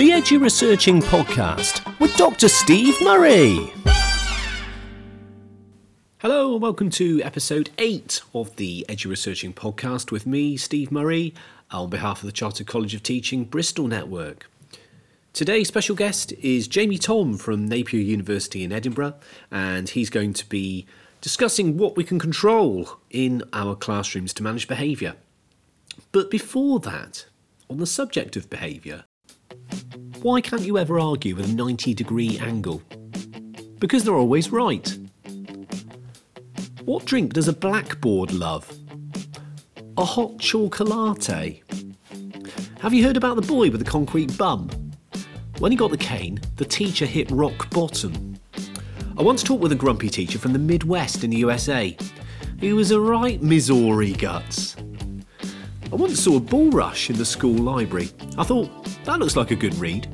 the EduResearching Podcast with Dr. Steve Murray. Hello, and welcome to episode 8 of the EduResearching Podcast with me, Steve Murray, on behalf of the Chartered College of Teaching Bristol Network. Today's special guest is Jamie Thom from Napier University in Edinburgh, and he's going to be discussing what we can control in our classrooms to manage behaviour. But before that, on the subject of behaviour, why can't you ever argue with a 90 degree angle? Because they're always right. What drink does a blackboard love? A hot chocolate. Have you heard about the boy with the concrete bum? When he got the cane, the teacher hit rock bottom. I once talked with a grumpy teacher from the Midwest in the USA. He was a right Missouri guts. I once saw a bull rush in the school library. I thought, that looks like a good read.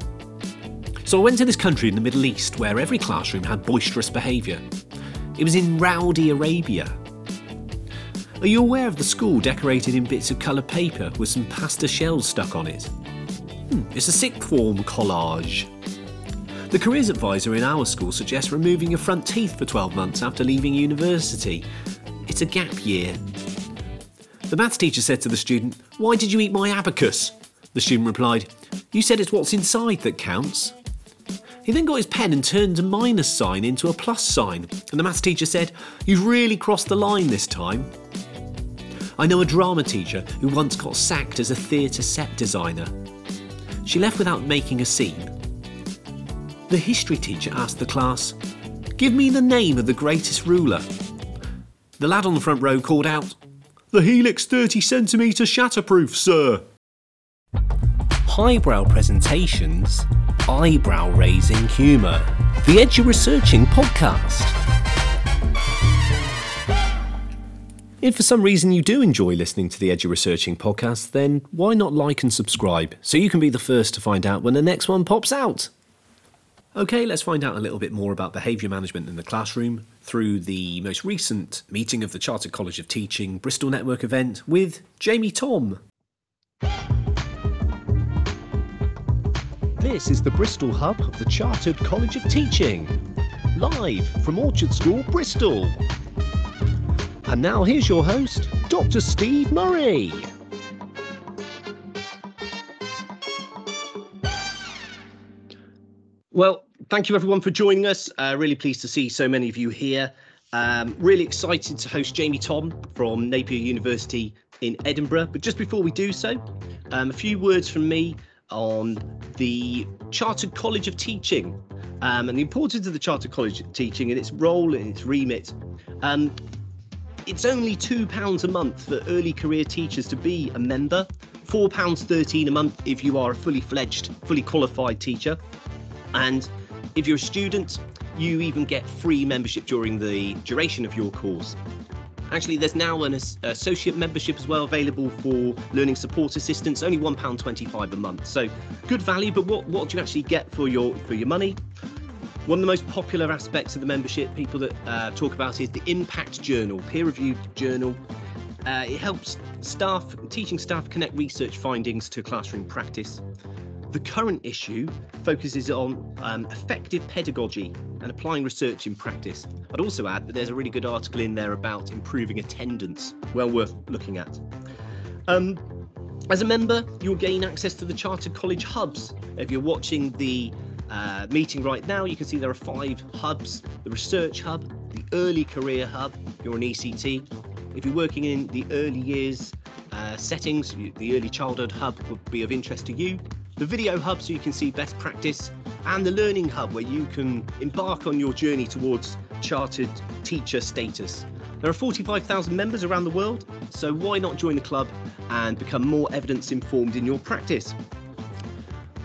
So I went to this country in the Middle East where every classroom had boisterous behaviour. It was in Rowdy Arabia. Are you aware of the school decorated in bits of coloured paper with some pasta shells stuck on it? Hmm, it's a sick form collage. The careers advisor in our school suggests removing your front teeth for 12 months after leaving university. It's a gap year. The maths teacher said to the student, Why did you eat my abacus? The student replied, You said it's what's inside that counts. He then got his pen and turned a minus sign into a plus sign, and the maths teacher said, You've really crossed the line this time. I know a drama teacher who once got sacked as a theatre set designer. She left without making a scene. The history teacher asked the class, Give me the name of the greatest ruler. The lad on the front row called out, The Helix 30 centimetre shatterproof, sir. Highbrow presentations, eyebrow raising humour. The EduResearching Podcast. If for some reason you do enjoy listening to the EduResearching podcast, then why not like and subscribe so you can be the first to find out when the next one pops out? Okay, let's find out a little bit more about behaviour management in the classroom through the most recent meeting of the Chartered College of Teaching Bristol Network event with Jamie Thom. This is the Bristol hub of the Chartered College of Teaching, live from Orchard School, Bristol. And now here's your host, Dr. Steve Murray. Well, thank you everyone for joining us. Uh, really pleased to see so many of you here. Um, really excited to host Jamie Thom from Napier University in Edinburgh. But just before we do so, um, a few words from me on the Chartered College of Teaching um, and the importance of the Chartered College of Teaching and its role and its remit. Um, it's only £2 a month for early career teachers to be a member, £4.13 a month if you are a fully fledged, fully qualified teacher. And if you're a student, you even get free membership during the duration of your course. Actually, there's now an associate membership as well available for learning support assistants, only £1.25 a month. So good value, but what, what do you actually get for your for your money? One of the most popular aspects of the membership, people that uh, talk about, is the Impact Journal, peer-reviewed journal. Uh, it helps staff, teaching staff, connect research findings to classroom practice. The current issue focuses on um, effective pedagogy and applying research in practice. I'd also add that there's a really good article in there about improving attendance, well worth looking at. Um, as a member, you'll gain access to the Chartered College hubs. If you're watching the uh, meeting right now, you can see there are five hubs the Research Hub, the Early Career Hub, you're an ECT. If you're working in the early years uh, settings, the Early Childhood Hub would be of interest to you. The Video Hub, so you can see best practice, and the Learning Hub, where you can embark on your journey towards chartered teacher status. There are 45,000 members around the world, so why not join the club and become more evidence informed in your practice?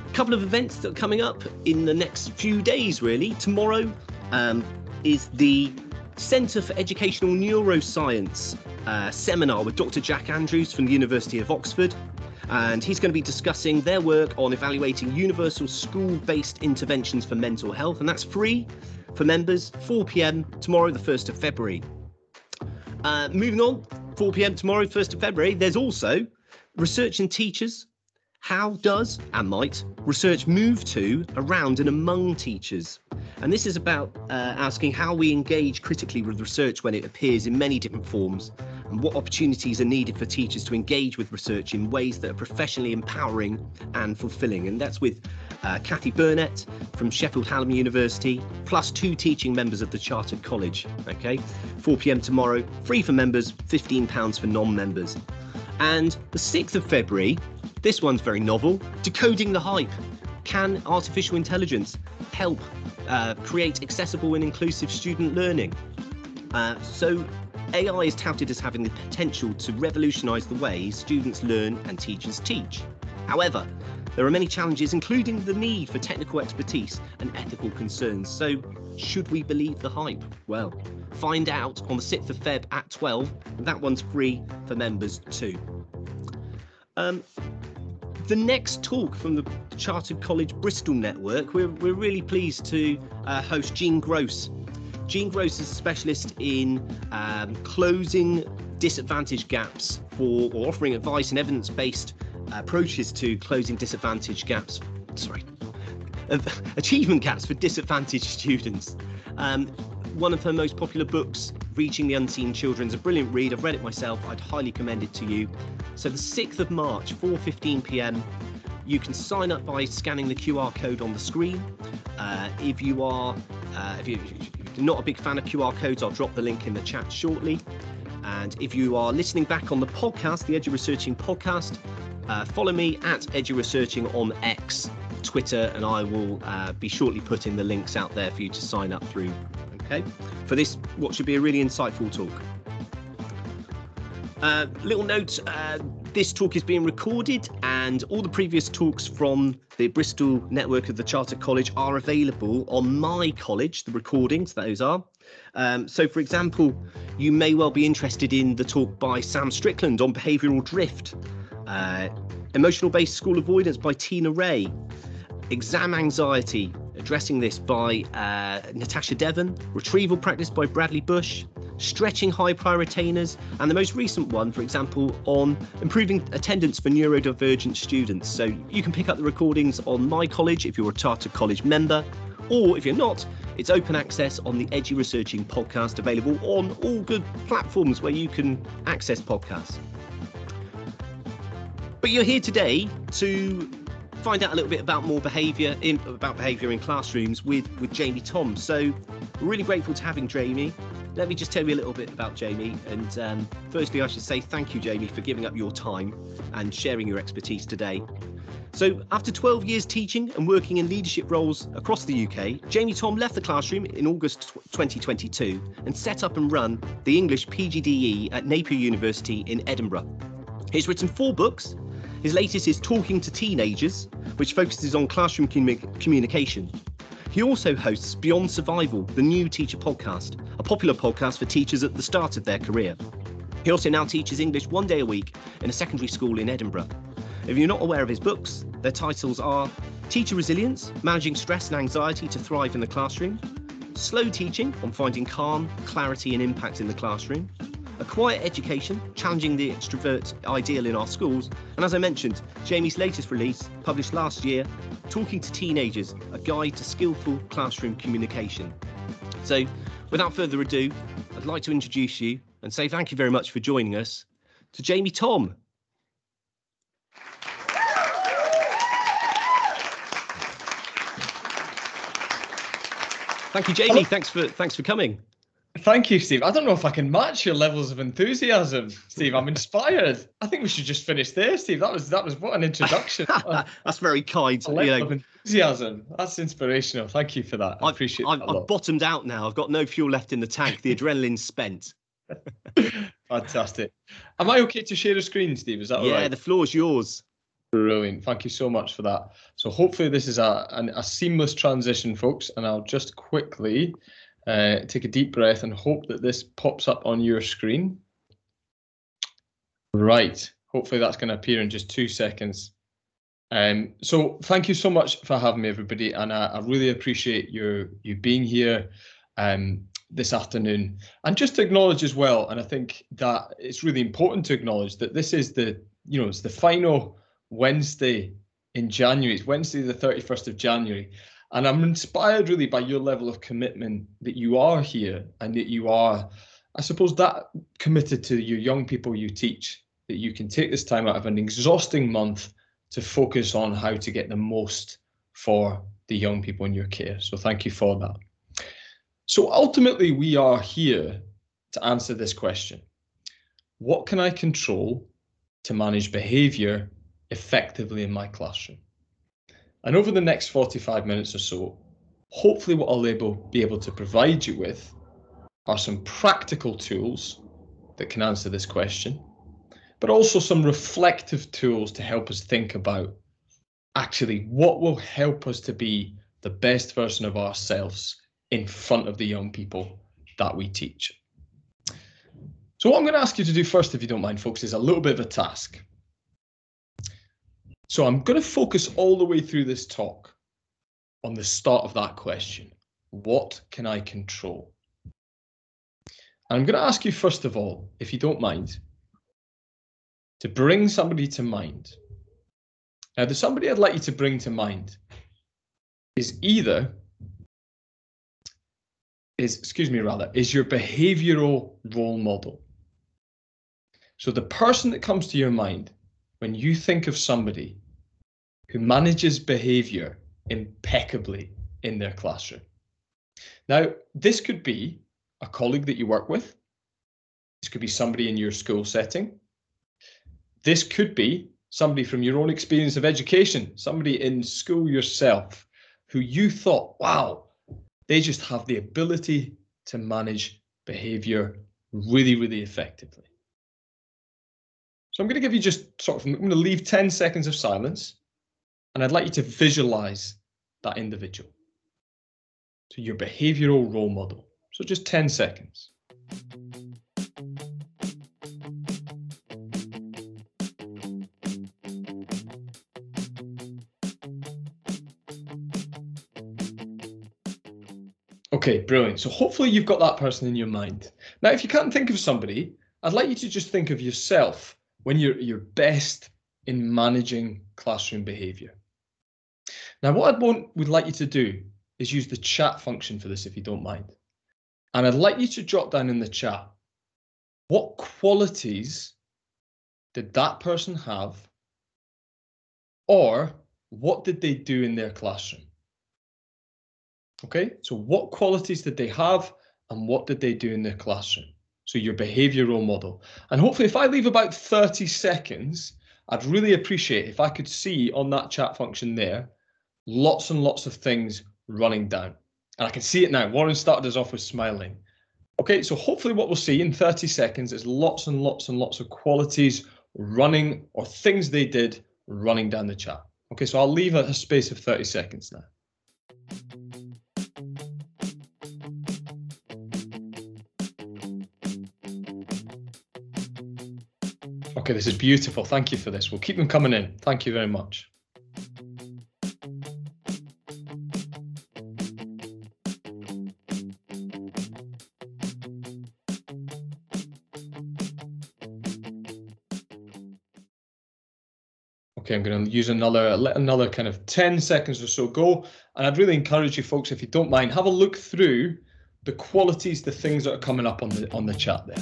A couple of events that are coming up in the next few days, really. Tomorrow um, is the Centre for Educational Neuroscience uh, seminar with Dr. Jack Andrews from the University of Oxford. And he's going to be discussing their work on evaluating universal school based interventions for mental health. And that's free for members, 4 pm tomorrow, the 1st of February. Uh, moving on, 4 pm tomorrow, 1st of February, there's also Research and Teachers How does and might research move to, around, and among teachers? And this is about uh, asking how we engage critically with research when it appears in many different forms and what opportunities are needed for teachers to engage with research in ways that are professionally empowering and fulfilling. And that's with uh, Cathy Burnett from Sheffield Hallam University, plus two teaching members of the Chartered College. Okay, 4 pm tomorrow, free for members, £15 for non members. And the 6th of February, this one's very novel Decoding the Hype. Can artificial intelligence help uh, create accessible and inclusive student learning? Uh, so, AI is touted as having the potential to revolutionise the way students learn and teachers teach. However, there are many challenges, including the need for technical expertise and ethical concerns. So, should we believe the hype? Well, find out on the 6th of Feb at 12. That one's free for members too. Um, the next talk from the Chartered College Bristol Network, we're, we're really pleased to uh, host Jean Gross. Jean Gross is a specialist in um, closing disadvantage gaps for or offering advice and evidence based approaches to closing disadvantage gaps. Sorry, achievement gaps for disadvantaged students. Um, one of her most popular books, Reaching the Unseen Children, is a brilliant read. I've read it myself. I'd highly commend it to you. So the 6th of March, 4:15 p.m. You can sign up by scanning the QR code on the screen. Uh, if you are, uh, if, you, not a big fan of QR codes, I'll drop the link in the chat shortly. And if you are listening back on the podcast, the Edu Researching podcast, uh, follow me at Edu Researching on X, Twitter, and I will uh, be shortly putting the links out there for you to sign up through. Okay, for this, what should be a really insightful talk. Uh, little note uh, this talk is being recorded, and all the previous talks from the Bristol network of the Charter College are available on my college, the recordings, those are. Um, so, for example, you may well be interested in the talk by Sam Strickland on behavioural drift, uh, Emotional Based School Avoidance by Tina Rae, Exam Anxiety, addressing this by uh, Natasha Devon, Retrieval Practice by Bradley Busch, Stretching High Prior Attainers, and the most recent one, for example, on improving attendance for neurodivergent students. So you can pick up the recordings on my college if you're a Chartered College member, or if you're not, it's open access on the EduResearching podcast, available on all good platforms where you can access podcasts. But you're here today to find out a little bit about more behaviour in about behaviour in classrooms with with Jamie Thom. So really grateful to having Jamie. Let me just tell you a little bit about Jamie. And um, firstly, I should say thank you, Jamie, for giving up your time and sharing your expertise today. So, after 12 years teaching and working in leadership roles across the UK, Jamie Thom left the classroom in August 2022 and set up and run the English PGDE at Napier University in Edinburgh. He's written four books. His latest is Talking to Teenagers, which focuses on classroom communication. He also hosts Beyond Survival, the new teacher podcast, a popular podcast for teachers at the start of their career. He also now teaches English one day a week in a secondary school in Edinburgh. If you're not aware of his books, their titles are Teacher Resilience Managing Stress and Anxiety to Thrive in the Classroom, Slow Teaching on Finding Calm, Clarity and Impact in the Classroom, A Quiet Education Challenging the Extrovert Ideal in Our Schools, and as I mentioned, Jamie's latest release, published last year, Talking to Teenagers A Guide to Skillful Classroom Communication. So, without further ado, I'd like to introduce you and say thank you very much for joining us to Jamie Thom. Thank you, Jamie. Hello. Thanks for thanks for coming. Thank you, Steve. I don't know if I can match your levels of enthusiasm, Steve. I'm inspired. I think we should just finish there, Steve. That was that was what an introduction. That's very kind. A level you know. of enthusiasm. That's inspirational. Thank you for that. I appreciate I've, I've bottomed out now. I've got no fuel left in the tank. The adrenaline's spent. Fantastic. Am I okay to share a screen, Steve? Is that yeah, right? the floor's yours. Brilliant. Thank you so much for that. So hopefully this is a, a, a seamless transition, folks. And I'll just quickly uh, take a deep breath and hope that this pops up on your screen. Right. Hopefully that's going to appear in just two seconds. Um, so thank you so much for having me, everybody, and I, I really appreciate your you being here um, this afternoon. And just to acknowledge as well, and I think that it's really important to acknowledge that this is the you know it's the final Wednesday in January. It's Wednesday, the 31st of January. And I'm inspired really by your level of commitment that you are here and that you are, I suppose, that committed to your young people you teach, that you can take this time out of an exhausting month to focus on how to get the most for the young people in your care. So thank you for that. So ultimately, we are here to answer this question. What can I control to manage behavior effectively in my classroom? And over the next 45 minutes or so, hopefully what I'll able, be able to provide you with are some practical tools that can answer this question, but also some reflective tools to help us think about actually what will help us to be the best version of ourselves in front of the young people that we teach. So what I'm going to ask you to do first, if you don't mind, folks, is a little bit of a task. So I'm going to focus all the way through this talk on the start of that question. What can I control? And I'm going to ask you, first of all, if you don't mind, to bring somebody to mind. Now, the somebody I'd like you to bring to mind is either, is, excuse me, rather, is your behavioral role model. So the person that comes to your mind when you think of somebody who manages behavior impeccably in their classroom. Now, this could be a colleague that you work with. This could be somebody in your school setting. This could be somebody from your own experience of education, somebody in school yourself who you thought, wow, they just have the ability to manage behavior really, really effectively. So I'm going to give you just sort of, I'm going to leave 10 seconds of silence and I'd like you to visualize that individual. So your behavioral role model. So just 10 seconds. Okay, brilliant. So hopefully you've got that person in your mind. Now, if you can't think of somebody, I'd like you to just think of yourself when you're your best in managing classroom behavior. Now, what I want, would like you to do is use the chat function for this, if you don't mind. And I'd like you to drop down in the chat, what qualities did that person have? Or what did they do in their classroom? Okay, so what qualities did they have and what did they do in their classroom? So your behavioral model. And hopefully if I leave about 30 seconds, I'd really appreciate if I could see on that chat function there, lots and lots of things running down. And I can see it now. Warren started us off with smiling. Okay, so hopefully what we'll see in 30 seconds is lots and lots and lots of qualities running or things they did running down the chat. Okay, so I'll leave a space of 30 seconds now. Okay, this is beautiful. Thank you for this. We'll keep them coming in. Thank you very much. Okay, I'm going to use another let another kind of 10 seconds or so go. And I'd really encourage you folks, if you don't mind, have a look through the qualities, the things that are coming up on the on the chat there.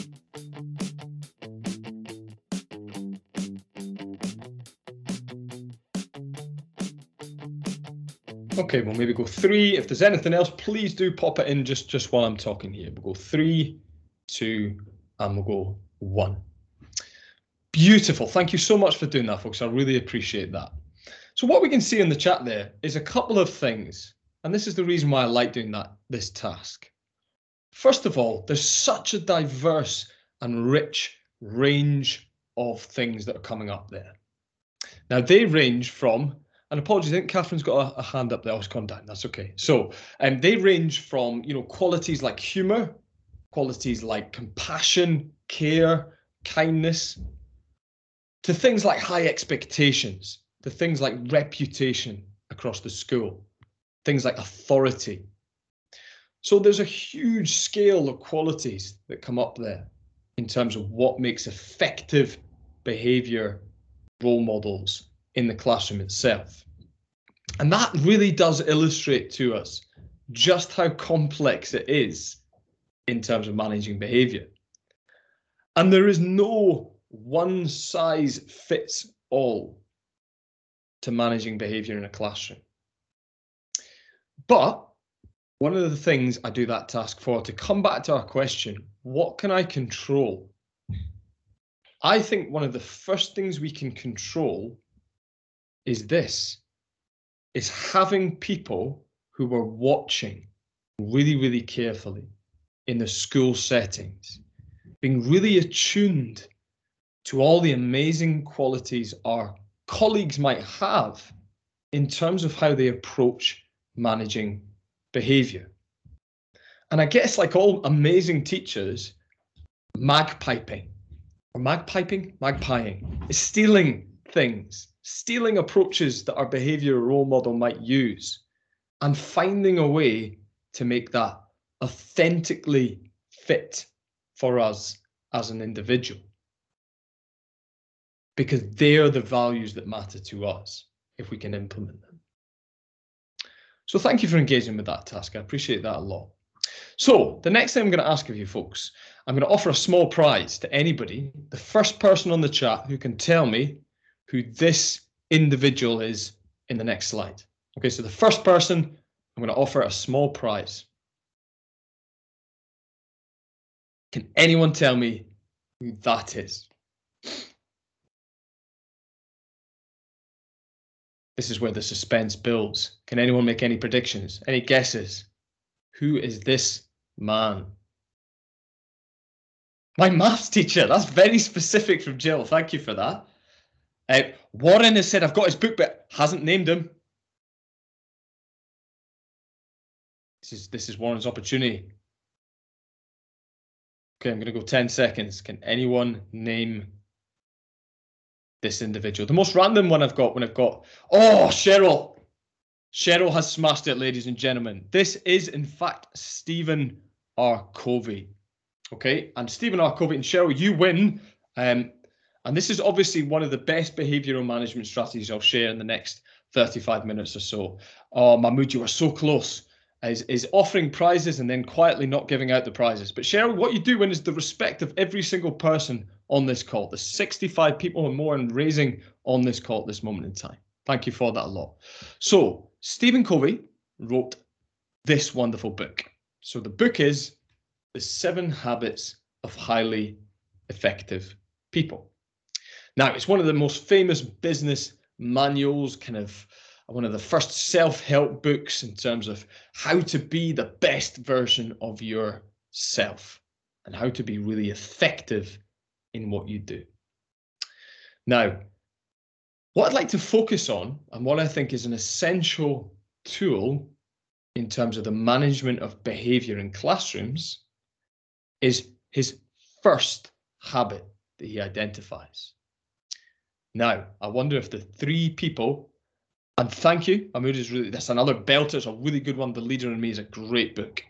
Okay, we'll maybe go three. If there's anything else, please do pop it in just, just while I'm talking here. We'll go three, two, and we'll go one. Beautiful. Thank you so much for doing that, folks. I really appreciate that. So what we can see in the chat there is a couple of things. And this is the reason why I like doing that, this task. First of all, there's such a diverse and rich range of things that are coming up there. Now they range from and apologies, I think Catherine's got a, a hand up there. Oh, it's gone down. That's okay. So, um, they range from you know qualities like humour, qualities like compassion, care, kindness, to things like high expectations, to things like reputation across the school, things like authority. So there's a huge scale of qualities that come up there in terms of what makes effective behaviour role models in the classroom itself. And that really does illustrate to us just how complex it is in terms of managing behavior. And there is no one size fits all to managing behavior in a classroom. But one of the things I do that task for, to come back to our question, what can I control? I think one of the first things we can control is this, is having people who are watching really, really carefully in the school settings, being really attuned to all the amazing qualities our colleagues might have in terms of how they approach managing behavior. And I guess, like all amazing teachers, magpiping or magpiping, magpieing is stealing things, stealing approaches that our behavior role model might use, and finding a way to make that authentically fit for us as an individual. Because they're the values that matter to us if we can implement them. So thank you for engaging with that task. I appreciate that a lot. So the next thing I'm going to ask of you folks, I'm going to offer a small prize to anybody, the first person on the chat who can tell me who this individual is in the next slide. Okay, so the first person, I'm going to offer a small prize. Can anyone tell me who that is? This is where the suspense builds. Can anyone make any predictions? Any guesses? Who is this man? My maths teacher. That's very specific from Jill. Thank you for that. Uh, Warren has said, I've got his book, but hasn't named him. This is this is Warren's opportunity. Okay, I'm going to go 10 seconds. Can anyone name this individual. The most random one I've got when I've got, oh, Cheryl. Cheryl has smashed it, ladies and gentlemen. This is, in fact, Stephen R. Covey. Okay, and Stephen R. Covey and Cheryl, you win. Um, and this is obviously one of the best behavioral management strategies I'll share in the next 35 minutes or so. Oh, Mahmood, you are so close. Is, is offering prizes and then quietly not giving out the prizes. But Cheryl, what you do win is the respect of every single person on this call. There's 65 people and more and raising on this call at this moment in time. Thank you for that a lot. So Stephen Covey wrote this wonderful book. So the book is The Seven Habits of Highly Effective People. Now, it's one of the most famous business manuals, kind of uh, one of the first self-help books in terms of how to be the best version of yourself and how to be really effective in what you do. Now, what I'd like to focus on and what I think is an essential tool in terms of the management of behavior in classrooms is his first habit that he identifies. Now, I wonder if the three people, and thank you, Amud is really, that's another belter, it's a really good one. The Leader in Me is a great book.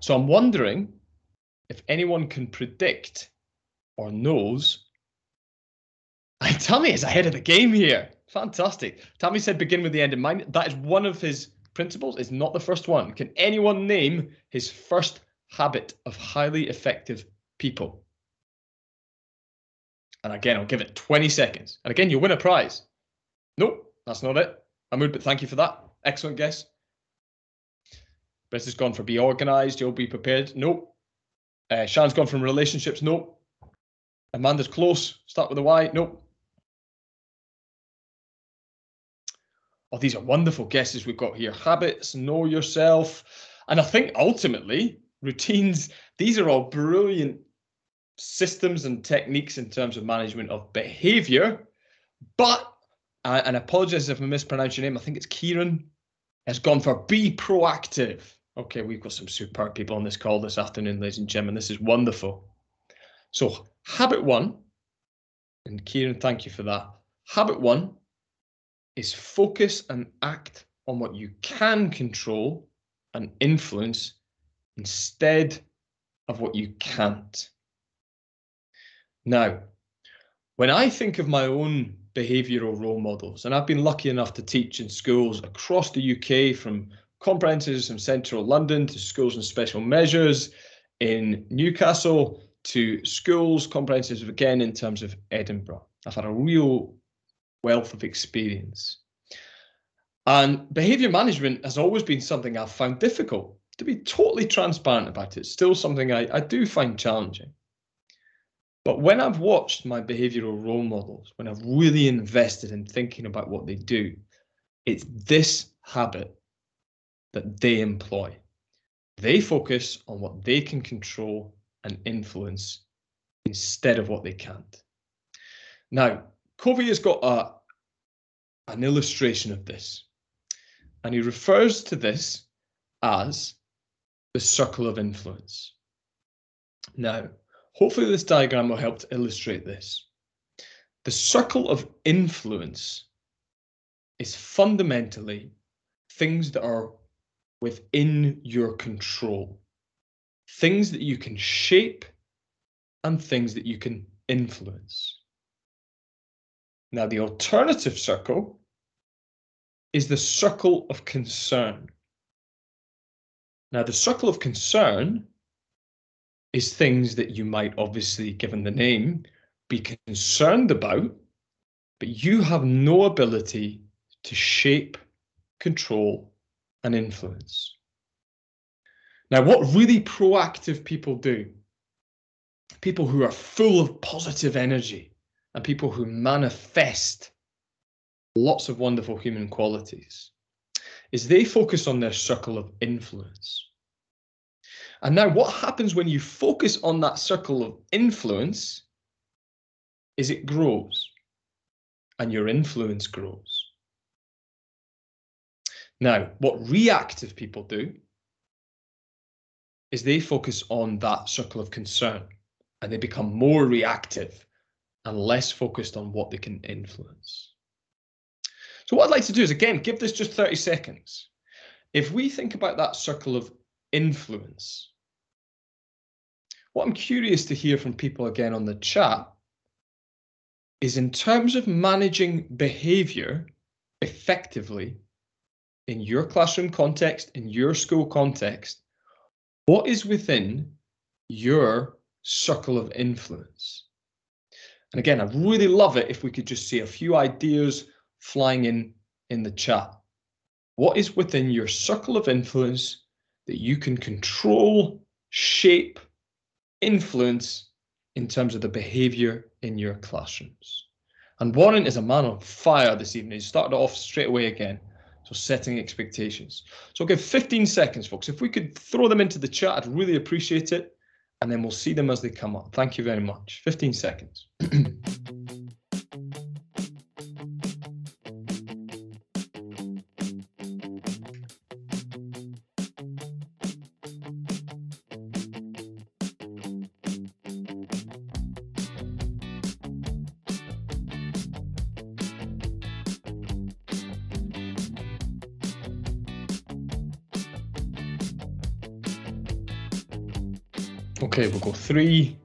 So I'm wondering if anyone can predict or knows. Tommy is ahead of the game here. Fantastic. Tommy said begin with the end in mind. That is one of his principles. It's not the first one. Can anyone name his first habit of highly effective people? And again, I'll give it 20 seconds. And again, you'll win a prize. Nope, that's not it. Mahmood, but thank you for that. Excellent guess. Brett has gone for be organized. You'll be prepared. Nope. Uh, Shan's gone from relationships. Nope. Amanda's close. Start with a Y. Nope. Oh, these are wonderful guesses we've got here. Habits, know yourself. And I think ultimately, routines, these are all brilliant systems and techniques in terms of management of behavior. But, uh, and I apologize if I mispronounce your name, I think it's Kieran, has gone for be proactive. Okay, we've got some superb people on this call this afternoon, ladies and gentlemen. This is wonderful. So habit one, and Kieran, thank you for that. Habit one is focus and act on what you can control and influence instead of what you can't. Now, when I think of my own behavioural role models, and I've been lucky enough to teach in schools across the UK from comprehensives from central London to schools and special measures in Newcastle to schools comprehensives again in terms of Edinburgh. I've had a real wealth of experience. And behaviour management has always been something I've found difficult. To be totally transparent about it, still something I, I do find challenging. But when I've watched my behavioural role models, when I've really invested in thinking about what they do, it's this habit that they employ. They focus on what they can control and influence instead of what they can't. Now, Covey has got a, an illustration of this, and he refers to this as the circle of influence. Now, hopefully this diagram will help to illustrate this. The circle of influence is fundamentally things that are within your control. Things that you can shape and things that you can influence. Now, the alternative circle is the circle of concern. Now, the circle of concern is things that you might obviously, given the name, be concerned about, but you have no ability to shape, control, and influence. Now, what really proactive people do, people who are full of positive energy and people who manifest lots of wonderful human qualities, is they focus on their circle of influence. And now, what happens when you focus on that circle of influence is it grows and your influence grows. Now, what reactive people do is they focus on that circle of concern and they become more reactive and less focused on what they can influence. So, what I'd like to do is again give this just 30 seconds. If we think about that circle of influence, what I'm curious to hear from people again on the chat is in terms of managing behavior effectively in your classroom context, in your school context, what is within your circle of influence? And again, I'd really love it if we could just see a few ideas flying in in the chat. What is within your circle of influence that you can control, shape, influence in terms of the behavior in your classrooms? And Warren is a man on fire this evening. He started off straight away again. So setting expectations. So give 15 seconds, folks. If we could throw them into the chat, I'd really appreciate it. And then we'll see them as they come up. Thank you very much. 15 seconds. we'll go three,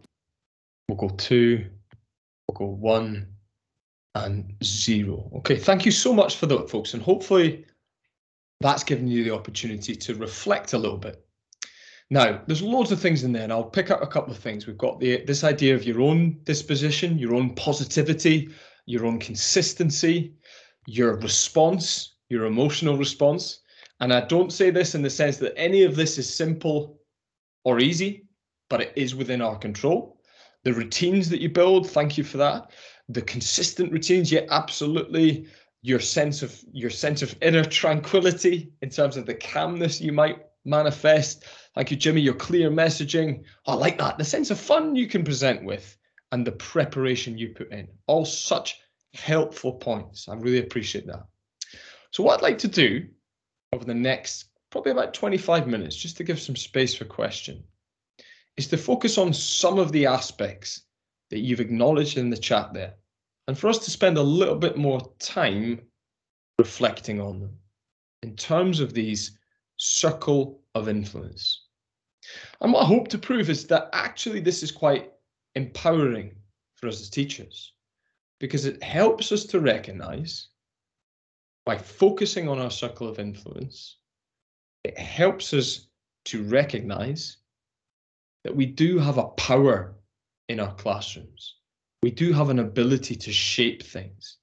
we'll go two, we'll go one, and zero. Okay, thank you so much for that, folks, and hopefully that's given you the opportunity to reflect a little bit. Now, there's loads of things in there, and I'll pick up a couple of things. We've got the this idea of your own disposition, your own positivity, your own consistency, your response, your emotional response. And I don't say this in the sense that any of this is simple or easy but it is within our control. The routines that you build, thank you for that. The consistent routines, yeah, absolutely. Your sense of your sense of inner tranquility in terms of the calmness you might manifest. Thank you, Jimmy. Your clear messaging. I like that. The sense of fun you can present with and the preparation you put in. All such helpful points. I really appreciate that. So, what I'd like to do over the next probably about 25 minutes, just to give some space for question, is to focus on some of the aspects that you've acknowledged in the chat there, and for us to spend a little bit more time reflecting on them in terms of these circle of influence. And what I hope to prove is that actually this is quite empowering for us as teachers, because it helps us to recognize by focusing on our circle of influence, it helps us to recognize that we do have a power in our classrooms. We do have an ability to shape things.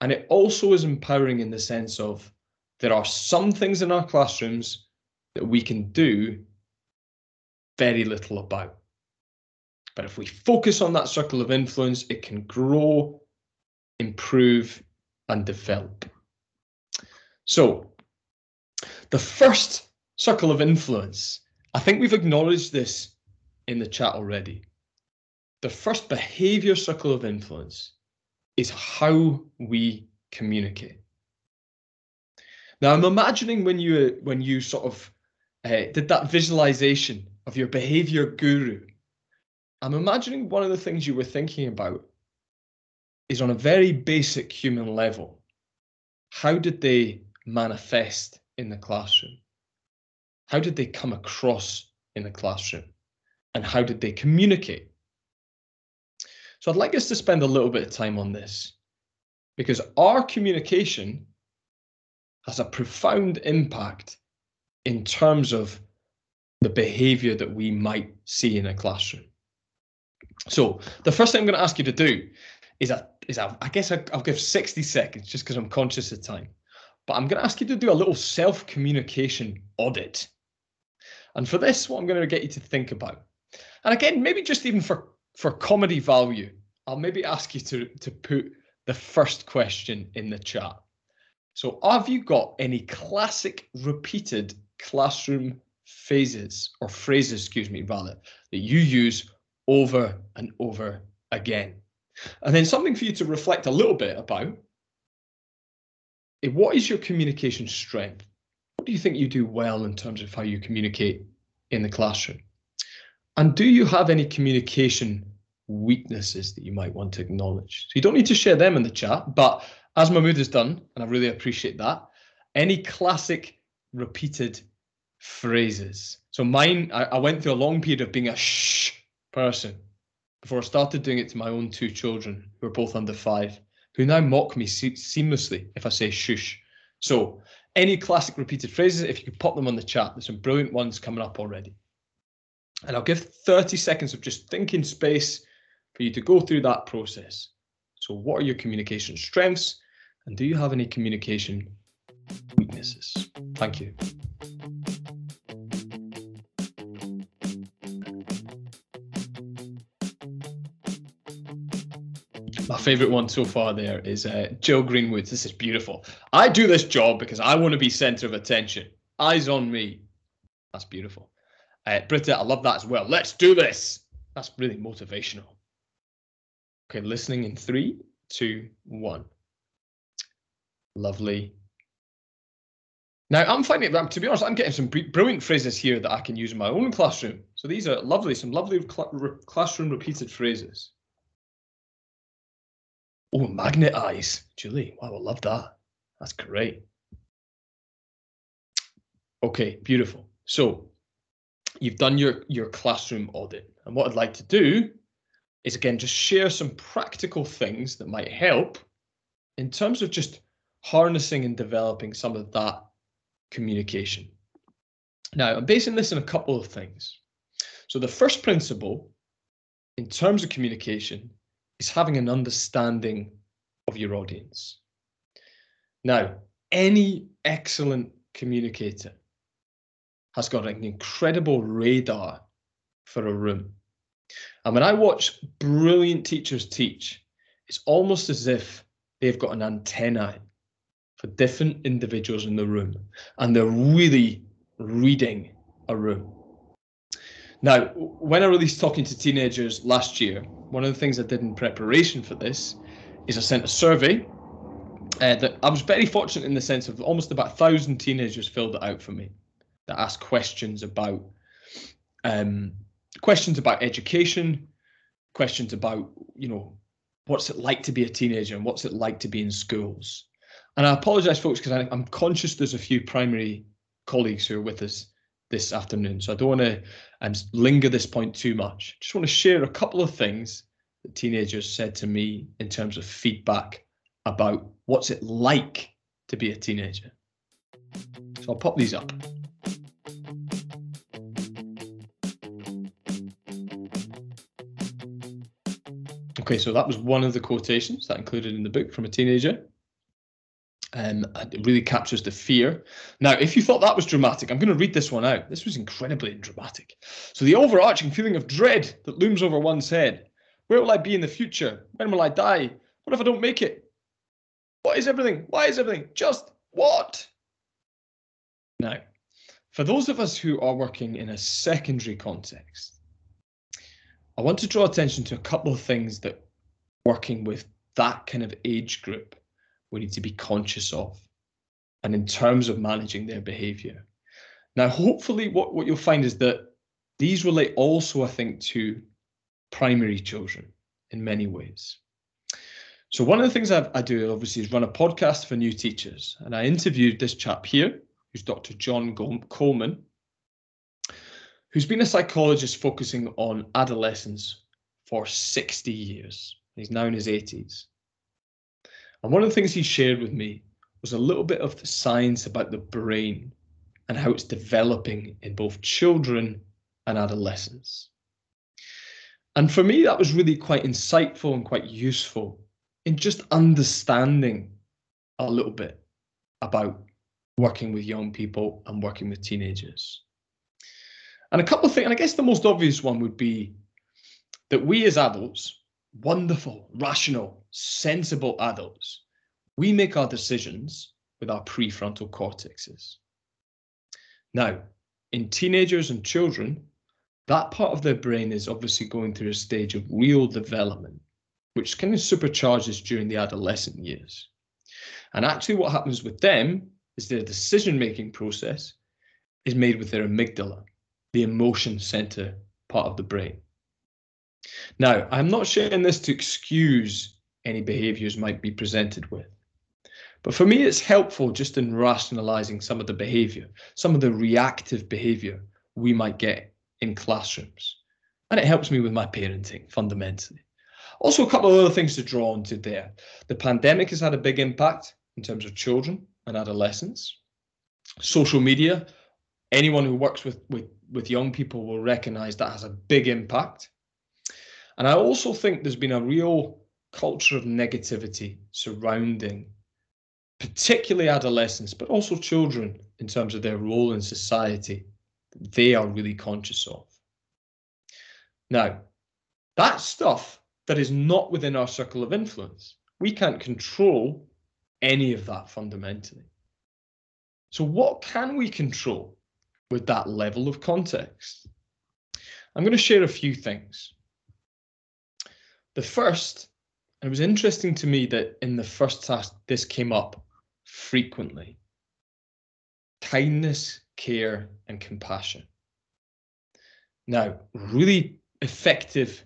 And it also is empowering in the sense of there are some things in our classrooms that we can do very little about. But if we focus on that circle of influence, it can grow, improve, and develop. So, the first circle of influence, I think we've acknowledged this in the chat already. The first behavior circle of influence is how we communicate. Now, I'm imagining when you when you sort of uh, did that visualization of your behavior guru, I'm imagining one of the things you were thinking about is on a very basic human level. How did they manifest in the classroom? How did they come across in the classroom? And how did they communicate? So I'd like us to spend a little bit of time on this because our communication has a profound impact in terms of the behavior that we might see in a classroom. So the first thing I'm going to ask you to do is a, is a, I guess I'll give 60 seconds just because I'm conscious of time. But I'm going to ask you to do a little self-communication audit. And for this, what I'm going to get you to think about, and again, maybe just even for, for comedy value, I'll maybe ask you to, to put the first question in the chat. So have you got any classic repeated classroom phases or phrases, excuse me, rather, that you use over and over again? And then something for you to reflect a little bit about. Eh, what is your communication strength? Do you think you do well in terms of how you communicate in the classroom? And do you have any communication weaknesses that you might want to acknowledge? So you don't need to share them in the chat, but as Mahmood has done, and I really appreciate that, any classic repeated phrases. So mine, I, I went through a long period of being a shh person before I started doing it to my own two children who are both under five, who now mock me se- seamlessly if I say shush. So, any classic repeated phrases, if you could pop them on the chat, there's some brilliant ones coming up already. And I'll give 30 seconds of just thinking space for you to go through that process. So, what are your communication strengths? And do you have any communication weaknesses? Thank you. My favorite one so far there is uh, Jill Greenwood. This is beautiful. I do this job because I want to be center of attention. Eyes on me. That's beautiful. Uh, Britta, I love that as well. Let's do this. That's really motivational. Okay, listening in three, two, one. Lovely. Now, I'm finding to be honest, I'm getting some brilliant phrases here that I can use in my own classroom. So these are lovely, some lovely cl classroom repeated phrases. Oh, magnet eyes. Julie, wow, I love that. That's great. Okay, beautiful. So you've done your, your classroom audit. And what I'd like to do is, again, just share some practical things that might help in terms of just harnessing and developing some of that communication. Now, I'm basing this on a couple of things. So the first principle in terms of communication is having an understanding of your audience. Now, any excellent communicator has got an incredible radar for a room. And when I watch brilliant teachers teach, it's almost as if they've got an antenna for different individuals in the room and they're really reading a room. Now, when I released Talking to Teenagers last year, one of the things I did in preparation for this is I sent a survey uh, that I was very fortunate in the sense of almost about a thousand teenagers filled it out for me that asked questions about um, questions about education, questions about you know what's it like to be a teenager and what's it like to be in schools. And I apologise, folks, because I'm conscious there's a few primary colleagues who are with us this afternoon, so I don't want to um, linger this point too much. Just want to share a couple of things that teenagers said to me in terms of feedback about what's it like to be a teenager. So I'll pop these up. Okay, so that was one of the quotations that included in the book from a teenager. Um, it really captures the fear. Now, if you thought that was dramatic, I'm going to read this one out. This was incredibly dramatic. So, the overarching feeling of dread that looms over one's head where will I be in the future? When will I die? What if I don't make it? What is everything? Why is everything? Just what? Now, for those of us who are working in a secondary context, I want to draw attention to a couple of things that working with that kind of age group we need to be conscious of and in terms of managing their behavior. Now, hopefully, what, what you'll find is that these relate also, I think, to primary children in many ways. So, one of the things I've, i do obviously is run a podcast for new teachers. And I interviewed this chap here, who's Dr. John Coleman, who's been a psychologist focusing on adolescence for 60 years. He's now in his 80s. And one of the things he shared with me was a little bit of the science about the brain and how it's developing in both children and adolescents. And for me, that was really quite insightful and quite useful in just understanding a little bit about working with young people and working with teenagers. And a couple of things, and I guess the most obvious one would be that we as adults, wonderful, rational, sensible adults, we make our decisions with our prefrontal cortexes. Now, in teenagers and children, that part of their brain is obviously going through a stage of real development, which kind of supercharges during the adolescent years. And actually, what happens with them is their decision making process is made with their amygdala, the emotion center part of the brain. Now, I'm not sharing this to excuse any behaviors might be presented with. But for me, it's helpful just in rationalizing some of the behavior, some of the reactive behavior we might get in classrooms. And it helps me with my parenting fundamentally. Also, a couple of other things to draw on to there. The pandemic has had a big impact in terms of children and adolescents. Social media, anyone who works with, with, with young people will recognize that has a big impact. And I also think there's been a real culture of negativity surrounding particularly adolescents, but also children in terms of their role in society they are really conscious of. Now, that stuff that is not within our circle of influence, we can't control any of that fundamentally. So, what can we control with that level of context? I'm going to share a few things. The first, it was interesting to me that in the first task, this came up frequently kindness care, and compassion. Now, really effective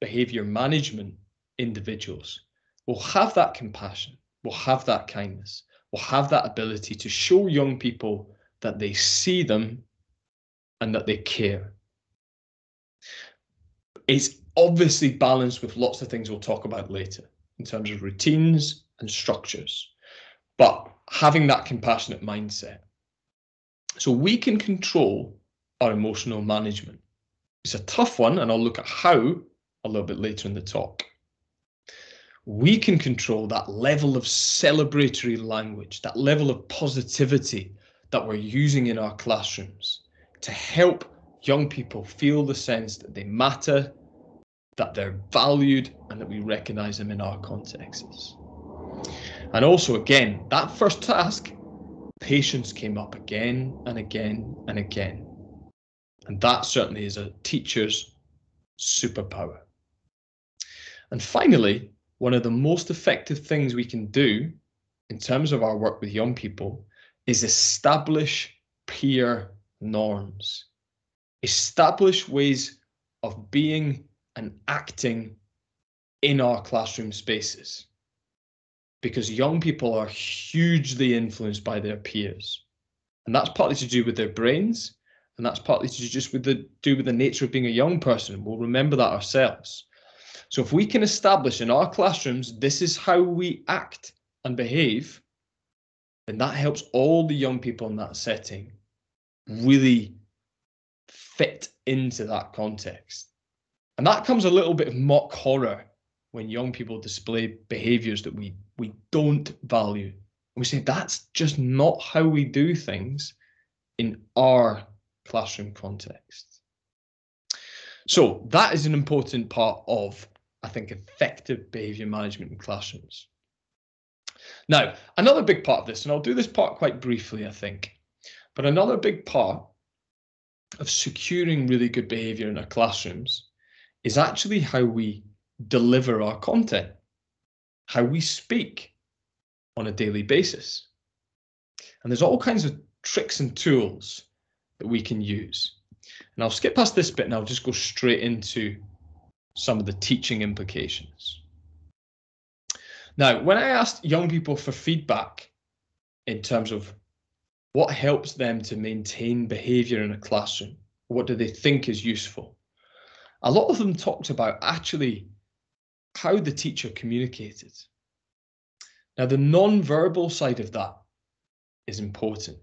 behavior management individuals will have that compassion, will have that kindness, will have that ability to show young people that they see them and that they care. It's obviously balanced with lots of things we'll talk about later in terms of routines and structures. But having that compassionate mindset so we can control our emotional management. It's a tough one, and I'll look at how a little bit later in the talk. We can control that level of celebratory language, that level of positivity that we're using in our classrooms to help young people feel the sense that they matter, that they're valued, and that we recognize them in our contexts. And also, again, that first task patience came up again and again and again. And that certainly is a teacher's superpower. And finally, one of the most effective things we can do in terms of our work with young people is establish peer norms, establish ways of being and acting in our classroom spaces because young people are hugely influenced by their peers. And that's partly to do with their brains, and that's partly to do just with the do with the nature of being a young person. We'll remember that ourselves. So if we can establish in our classrooms, this is how we act and behave, then that helps all the young people in that setting really fit into that context. And that comes a little bit of mock horror when young people display behaviors that we we don't value. And we say that's just not how we do things in our classroom context. So that is an important part of, I think, effective behavior management in classrooms. Now, another big part of this, and I'll do this part quite briefly, I think, but another big part of securing really good behavior in our classrooms is actually how we deliver our content, how we speak on a daily basis. And there's all kinds of tricks and tools that we can use. And I'll skip past this bit and I'll just go straight into some of the teaching implications. Now, when I asked young people for feedback in terms of what helps them to maintain behavior in a classroom, what do they think is useful? A lot of them talked about actually how the teacher communicated. Now, the non-verbal side of that is important.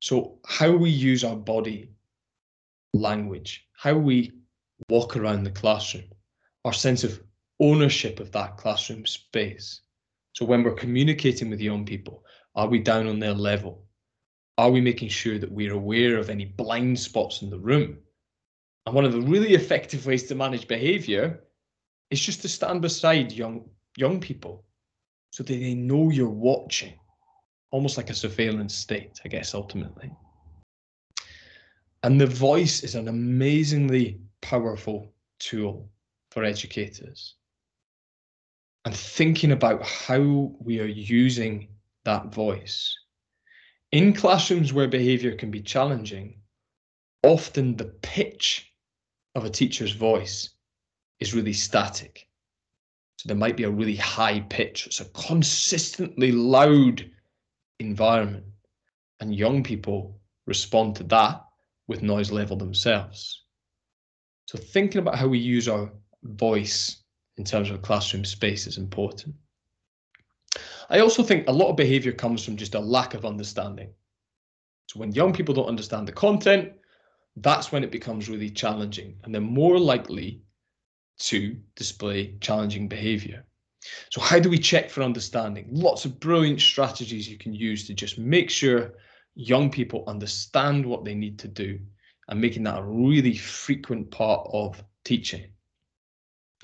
So, how we use our body language, how we walk around the classroom, our sense of ownership of that classroom space. So, when we're communicating with young people, are we down on their level? Are we making sure that we're aware of any blind spots in the room? And one of the really effective ways to manage behavior is just to stand beside young young people so that they know you're watching, almost like a surveillance state, I guess, ultimately. And the voice is an amazingly powerful tool for educators. And thinking about how we are using that voice. In classrooms where behavior can be challenging, often the pitch of a teacher's voice is really static. So there might be a really high pitch. It's a consistently loud environment. And young people respond to that with noise level themselves. So thinking about how we use our voice in terms of classroom space is important. I also think a lot of behavior comes from just a lack of understanding. So when young people don't understand the content, that's when it becomes really challenging and they're more likely to display challenging behavior. So how do we check for understanding? Lots of brilliant strategies you can use to just make sure young people understand what they need to do and making that a really frequent part of teaching.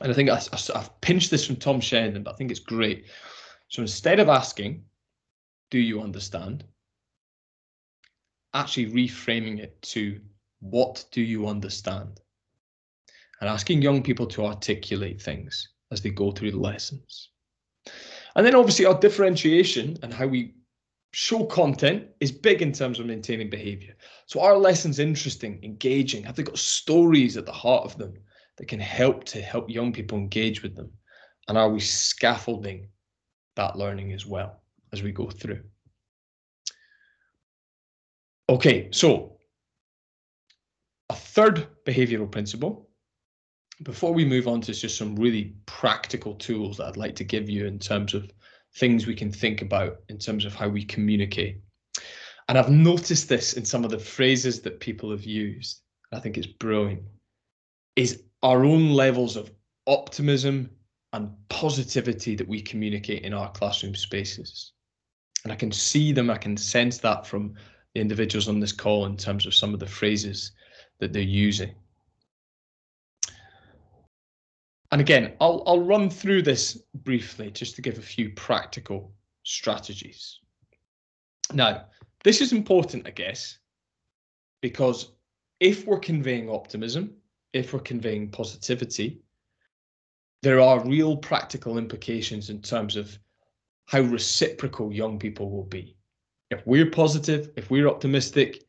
And I think I, have pinched this from Tom Sherrington, but I think it's great. So instead of asking, do you understand? Actually reframing it to what do you understand? And asking young people to articulate things as they go through the lessons. And then obviously our differentiation and how we show content is big in terms of maintaining behavior. So are lessons interesting, engaging? Have they got stories at the heart of them that can help to help young people engage with them? And are we scaffolding that learning as well as we go through. Okay, so a third behavioral principle. Before we move on to just some really practical tools that I'd like to give you in terms of things we can think about in terms of how we communicate. And I've noticed this in some of the phrases that people have used. I think it's brilliant. Is our own levels of optimism and positivity that we communicate in our classroom spaces. And I can see them, I can sense that from the individuals on this call in terms of some of the phrases that they're using. And again, I'll, I'll run through this briefly just to give a few practical strategies. Now, this is important, I guess, because if we're conveying optimism, if we're conveying positivity, there are real practical implications in terms of how reciprocal young people will be. If we're positive, if we're optimistic,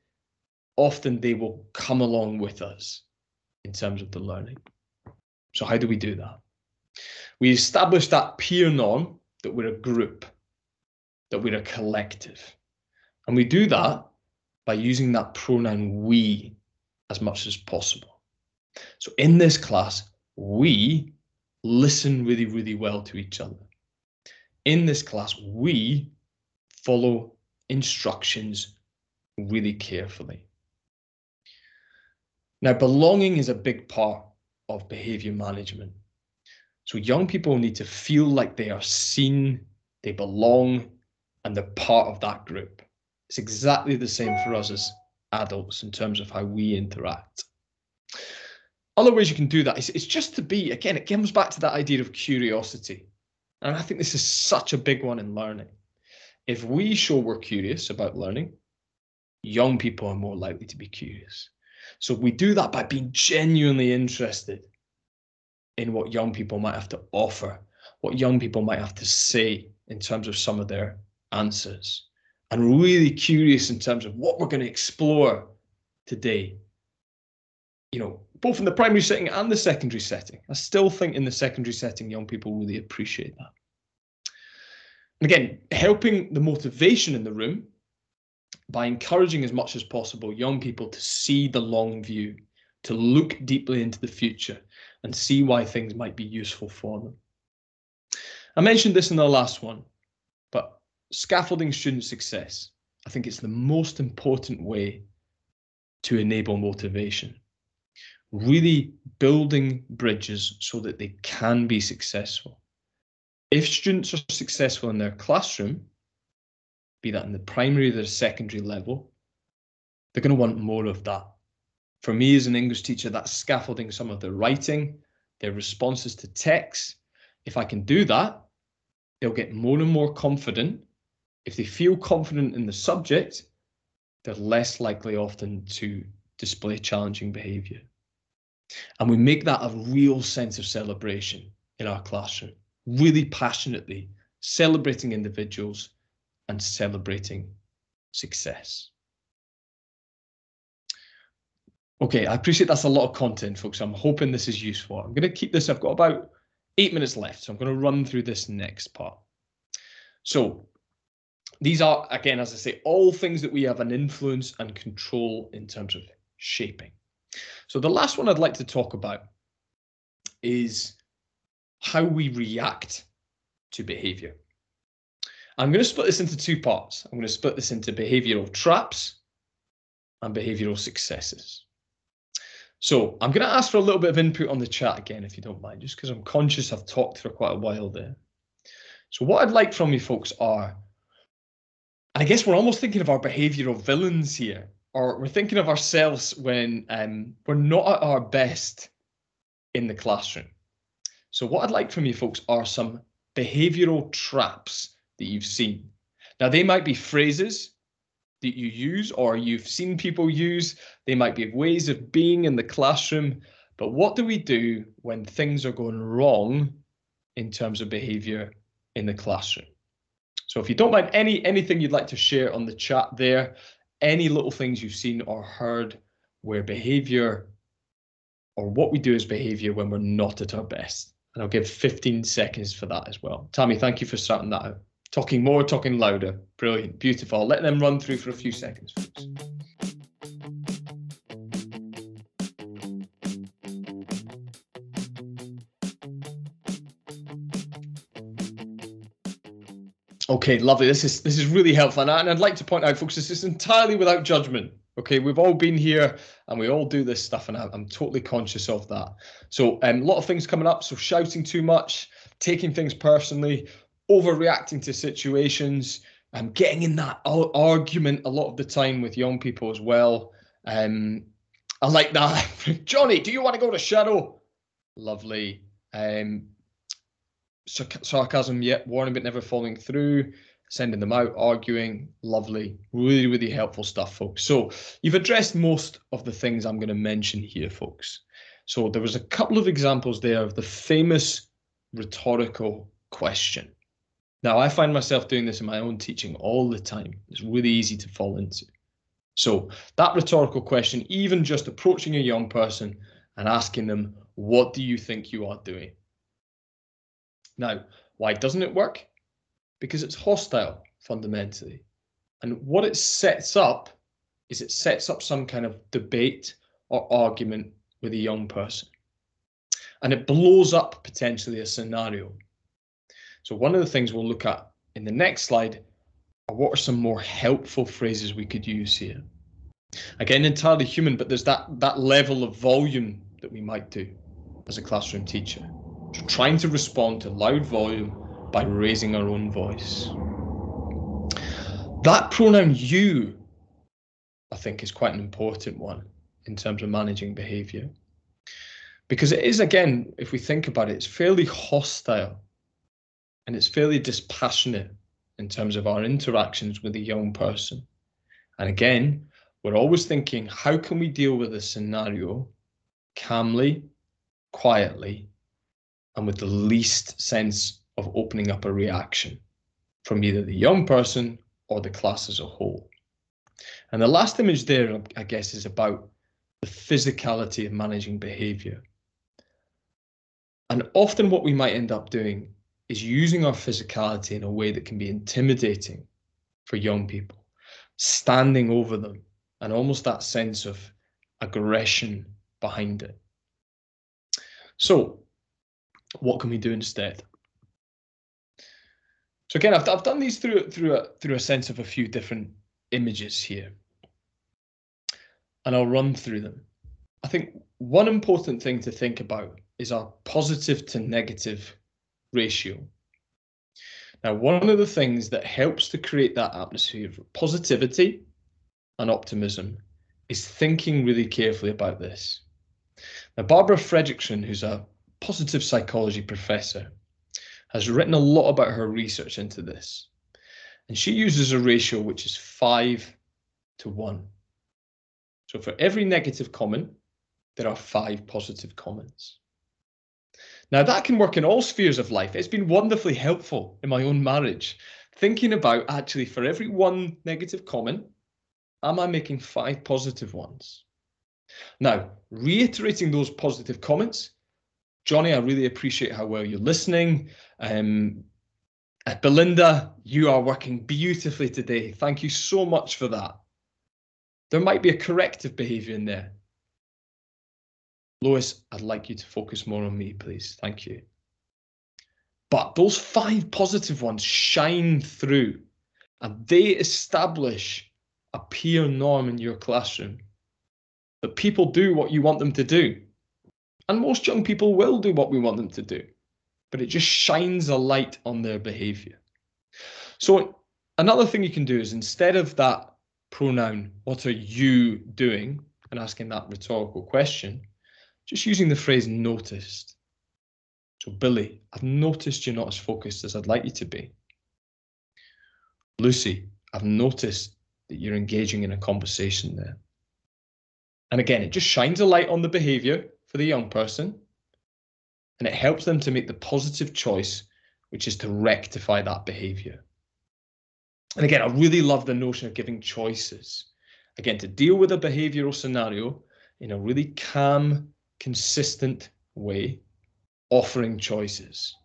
often they will come along with us in terms of the learning. So how do we do that? We establish that peer norm that we're a group, that we're a collective. And we do that by using that pronoun we as much as possible. So in this class, we listen really, really well to each other. In this class, we follow instructions really carefully. Now, belonging is a big part of behavior management. So young people need to feel like they are seen, they belong, and they're part of that group. It's exactly the same for us as adults in terms of how we interact. Other ways you can do that is it's just to be, again, it comes back to that idea of curiosity. And I think this is such a big one in learning. If we show we're curious about learning, young people are more likely to be curious. So we do that by being genuinely interested in what young people might have to offer, what young people might have to say in terms of some of their answers, and really curious in terms of what we're going to explore today. You know, both in the primary setting and the secondary setting. I still think in the secondary setting, young people really appreciate that. And again, helping the motivation in the room by encouraging as much as possible young people to see the long view, to look deeply into the future and see why things might be useful for them. I mentioned this in the last one, but scaffolding student success, I think it's the most important way to enable motivation. Really building bridges so that they can be successful. If students are successful in their classroom, be that in the primary or the secondary level, they're going to want more of that. For me as an English teacher, that's scaffolding some of their writing, their responses to text. If I can do that, they'll get more and more confident. If they feel confident in the subject, they're less likely often to display challenging behavior. And we make that a real sense of celebration in our classroom, really passionately celebrating individuals and celebrating success. Okay, I appreciate that's a lot of content, folks. I'm hoping this is useful. I'm going to keep this, I've got about eight minutes left, so I'm going to run through this next part. So these are, again, as I say, all things that we have an influence and control in terms of shaping. So the last one I'd like to talk about is how we react to behavior. I'm going to split this into two parts. I'm going to split this into behavioral traps and behavioral successes. So I'm going to ask for a little bit of input on the chat again, if you don't mind, just because I'm conscious I've talked for quite a while there. So what I'd like from you folks are, and I guess we're almost thinking of our behavioral villains here, or we're thinking of ourselves when um, we're not at our best in the classroom. So what I'd like from you folks are some behavioral traps that you've seen. Now, they might be phrases that you use or you've seen people use. They might be ways of being in the classroom. But what do we do when things are going wrong in terms of behavior in the classroom? So if you don't mind any anything you'd like to share on the chat there, any little things you've seen or heard where behavior or what we do as behavior when we're not at our best. And I'll give 15 seconds for that as well. Tammy, thank you for starting that out. Talking more, talking louder. Brilliant, beautiful. Let them run through for a few seconds, folks. Okay, lovely. This is this is really helpful, and, I, and I'd like to point out, folks, this is entirely without judgment. Okay, we've all been here and we all do this stuff, and I, am totally conscious of that. So, um, a lot of things coming up. So, shouting too much, taking things personally, overreacting to situations, um, getting in that argument a lot of the time with young people as well. Um, I like that. Johnny, do you want to go to Shadow? Lovely. Um, sarcasm, yet warning but never following through. Sending them out, arguing, lovely, really, really helpful stuff, folks. So you've addressed most of the things I'm going to mention here, folks. So there was a couple of examples there of the famous rhetorical question. Now, I find myself doing this in my own teaching all the time. It's really easy to fall into. So, that rhetorical question, even just approaching a young person and asking them, What do you think you are doing? Now, why doesn't it work? Because it's hostile fundamentally. And what it sets up is it sets up some kind of debate or argument with a young person. and it blows up potentially a scenario. So one of the things we'll look at in the next slide are what are some more helpful phrases we could use here. Again, entirely human, but there's that, that level of volume that we might do as a classroom teacher. So trying to respond to loud volume by raising our own voice. That pronoun you, I think, is quite an important one in terms of managing behavior. Because it is, again, if we think about it, it's fairly hostile and it's fairly dispassionate in terms of our interactions with a young person. And again, we're always thinking, how can we deal with a scenario calmly, quietly, and with the least sense of opening up a reaction from either the young person or the class as a whole. And the last image there, I guess, is about the physicality of managing behavior. And often what we might end up doing is using our physicality in a way that can be intimidating for young people, standing over them, and almost that sense of aggression behind it. So, what can we do instead? So again, I've, I've done these through through a through a sense of a few different images here, and I'll run through them. I think one important thing to think about is our positive to negative ratio. Now, one of the things that helps to create that atmosphere of positivity and optimism is thinking really carefully about this. Now, Barbara Fredrickson, who's a positive psychology professor, has written a lot about her research into this. And she uses a ratio which is five to one. So for every negative comment, there are five positive comments. Now, that can work in all spheres of life. It's been wonderfully helpful in my own marriage, thinking about actually for every one negative comment, am I making five positive ones? Now, reiterating those positive comments, Johnny, I really appreciate how well you're listening. Um, uh, Belinda, you are working beautifully today. Thank you so much for that. There might be a corrective behavior in there. Lois, I'd like you to focus more on me, please. Thank you. But those five positive ones shine through and they establish a peer norm in your classroom that people do what you want them to do. And most young people will do what we want them to do, but it just shines a light on their behavior. So, another thing you can do is instead of that pronoun, what are you doing, and asking that rhetorical question, just using the phrase noticed. So, Billy, I've noticed you're not as focused as I'd like you to be. Lucy, I've noticed that you're engaging in a conversation there. And again, it just shines a light on the behavior for the young person and it helps them to make the positive choice, which is to rectify that behavior. And again, I really love the notion of giving choices. Again, to deal with a behavioral scenario in a really calm, consistent way, offering choices.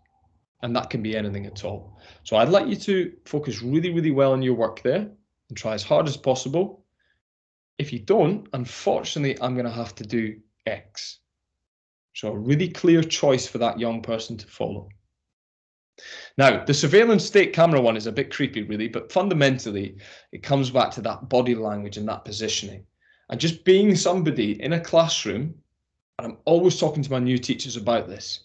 And that can be anything at all. So I'd like you to focus really, really well on your work there and try as hard as possible. If you don't, unfortunately, I'm going to have to do X. So a really clear choice for that young person to follow. Now, the surveillance state camera one is a bit creepy, really, but fundamentally, it comes back to that body language and that positioning. And just being somebody in a classroom and I'm always talking to my new teachers about this,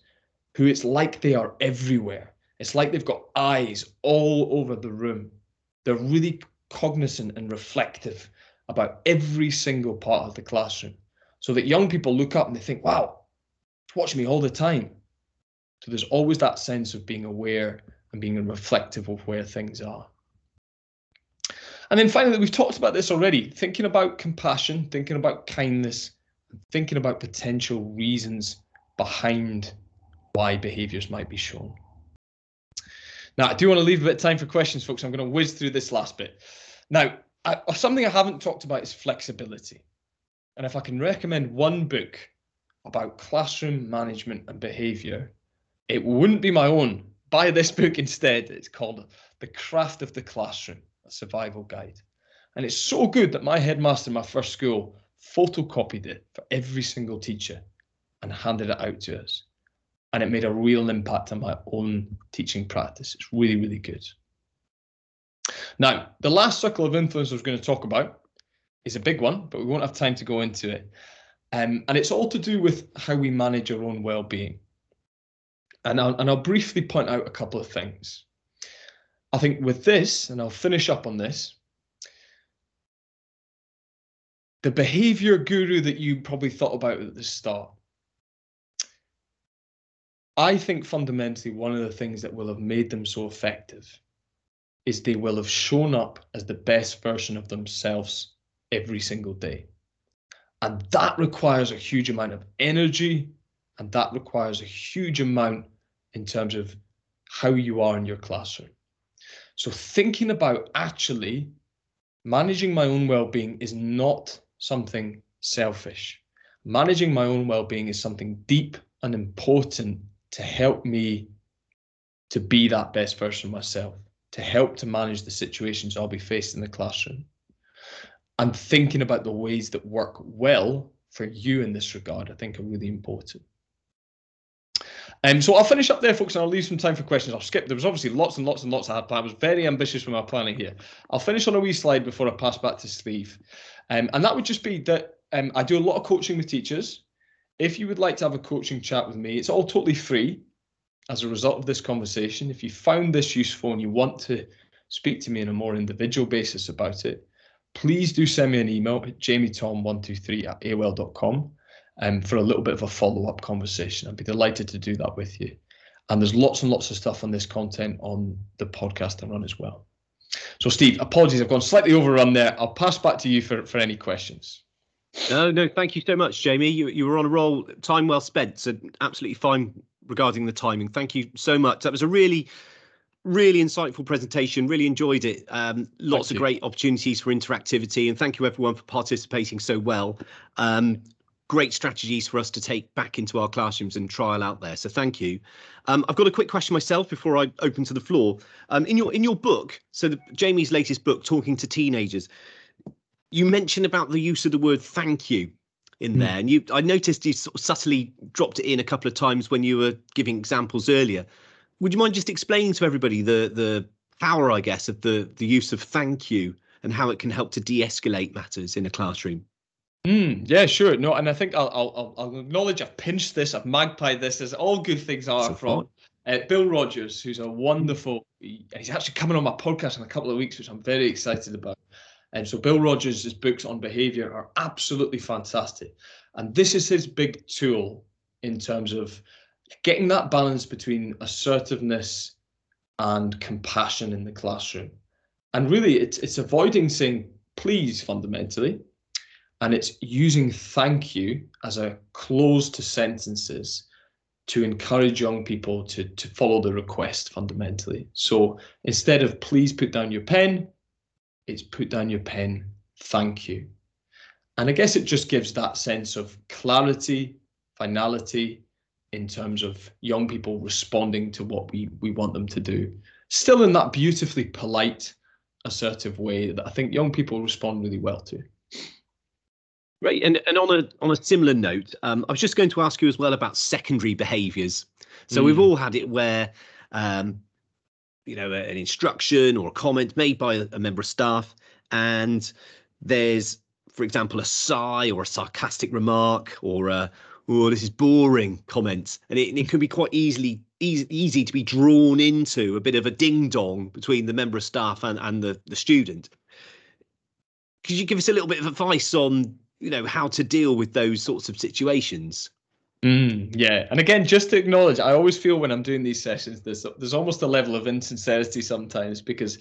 who it's like they are everywhere. It's like they've got eyes all over the room. They're really cognizant and reflective about every single part of the classroom so that young people look up and they think, wow, watching me all the time. So there's always that sense of being aware and being reflective of where things are. And then finally, we've talked about this already, thinking about compassion, thinking about kindness, thinking about potential reasons behind why behaviors might be shown. Now, I do want to leave a bit of time for questions, folks. I'm going to whiz through this last bit. Now, I, something I haven't talked about is flexibility. And if I can recommend one book about classroom management and behavior, it wouldn't be my own. Buy this book instead. It's called The Craft of the Classroom, a survival guide. And it's so good that my headmaster in my first school photocopied it for every single teacher and handed it out to us. and it made a real impact on my own teaching practice. It's really, really good. Now, the last circle of influence I was going to talk about is a big one, but we won't have time to go into it. Um, and it's all to do with how we manage our own well-being. And I'll, and I'll briefly point out a couple of things. I think with this, and I'll finish up on this, the behavior guru that you probably thought about at the start. I think fundamentally one of the things that will have made them so effective is they will have shown up as the best version of themselves every single day. And that requires a huge amount of energy and that requires a huge amount in terms of how you are in your classroom. So thinking about actually managing my own well-being is not something selfish. Managing my own well-being is something deep and important to help me to be that best version myself, to help to manage the situations I'll be faced in the classroom. And thinking about the ways that work well for you in this regard, I think are really important. Um, so I'll finish up there, folks, and I'll leave some time for questions. I'll skip. There was obviously lots and lots and lots I had planned. I was very ambitious with my planning here. I'll finish on a wee slide before I pass back to Steve. Um, and that would just be that um, I do a lot of coaching with teachers. If you would like to have a coaching chat with me, it's all totally free as a result of this conversation. If you found this useful and you want to speak to me on a more individual basis about it, please do send me an email at jamietom123 at aol.com um, for a little bit of a follow-up conversation. I'd be delighted to do that with you. And there's lots and lots of stuff on this content on the podcast I run as well. So, Steve, apologies, I've gone slightly overrun there. I'll pass back to you for, for any questions. No, no, thank you so much, Jamie. You, you were on a roll, time well spent. So, absolutely fine regarding the timing. Thank you so much. That was a really, really insightful presentation. Really enjoyed it. Um, lots thank of you. great opportunities for interactivity. And thank you, everyone, for participating so well. Um, great strategies for us to take back into our classrooms and trial out there. So thank you. Um, I've got a quick question myself before I open to the floor. Um, in your in your book, so the, Jamie's latest book, Talking to Teenagers, you mentioned about the use of the word "thank you" in mm. there, and you I noticed you sort of subtly dropped it in a couple of times when you were giving examples earlier. Would you mind just explaining to everybody the the power, I guess, of the the use of "thank you" and how it can help to de-escalate matters in a classroom? Mm, yeah, sure. No, and I think I'll, I'll, I'll acknowledge I've pinched this, I've magpied this, as all good things are so from uh, Bill Rogers, who's a wonderful. He's actually coming on my podcast in a couple of weeks, which I'm very excited about. And so Bill Rogers' books on behavior are absolutely fantastic, and this is his big tool in terms of getting that balance between assertiveness and compassion in the classroom. And really, it's it's avoiding saying please fundamentally and it's using thank you as a close to sentences to encourage young people to, to follow the request fundamentally. So instead of please put down your pen, it's put down your pen, thank you. And I guess it just gives that sense of clarity, finality in terms of young people responding to what we, we want them to do. Still in that beautifully polite, assertive way that I think young people respond really well to. Right, and and on a on a similar note, um, I was just going to ask you as well about secondary behaviours. So mm. we've all had it where, um, you know, an instruction or a comment made by a, member of staff, and there's, for example, a sigh or a sarcastic remark or a "oh, this is boring" comment, and it, it can be quite easily easy, easy to be drawn into a bit of a ding dong between the member of staff and and the the student. Could you give us a little bit of advice on you know how to deal with those sorts of situations. Mm, yeah. And again just to acknowledge i always feel when i'm doing these sessions there's there's almost a level of insincerity sometimes because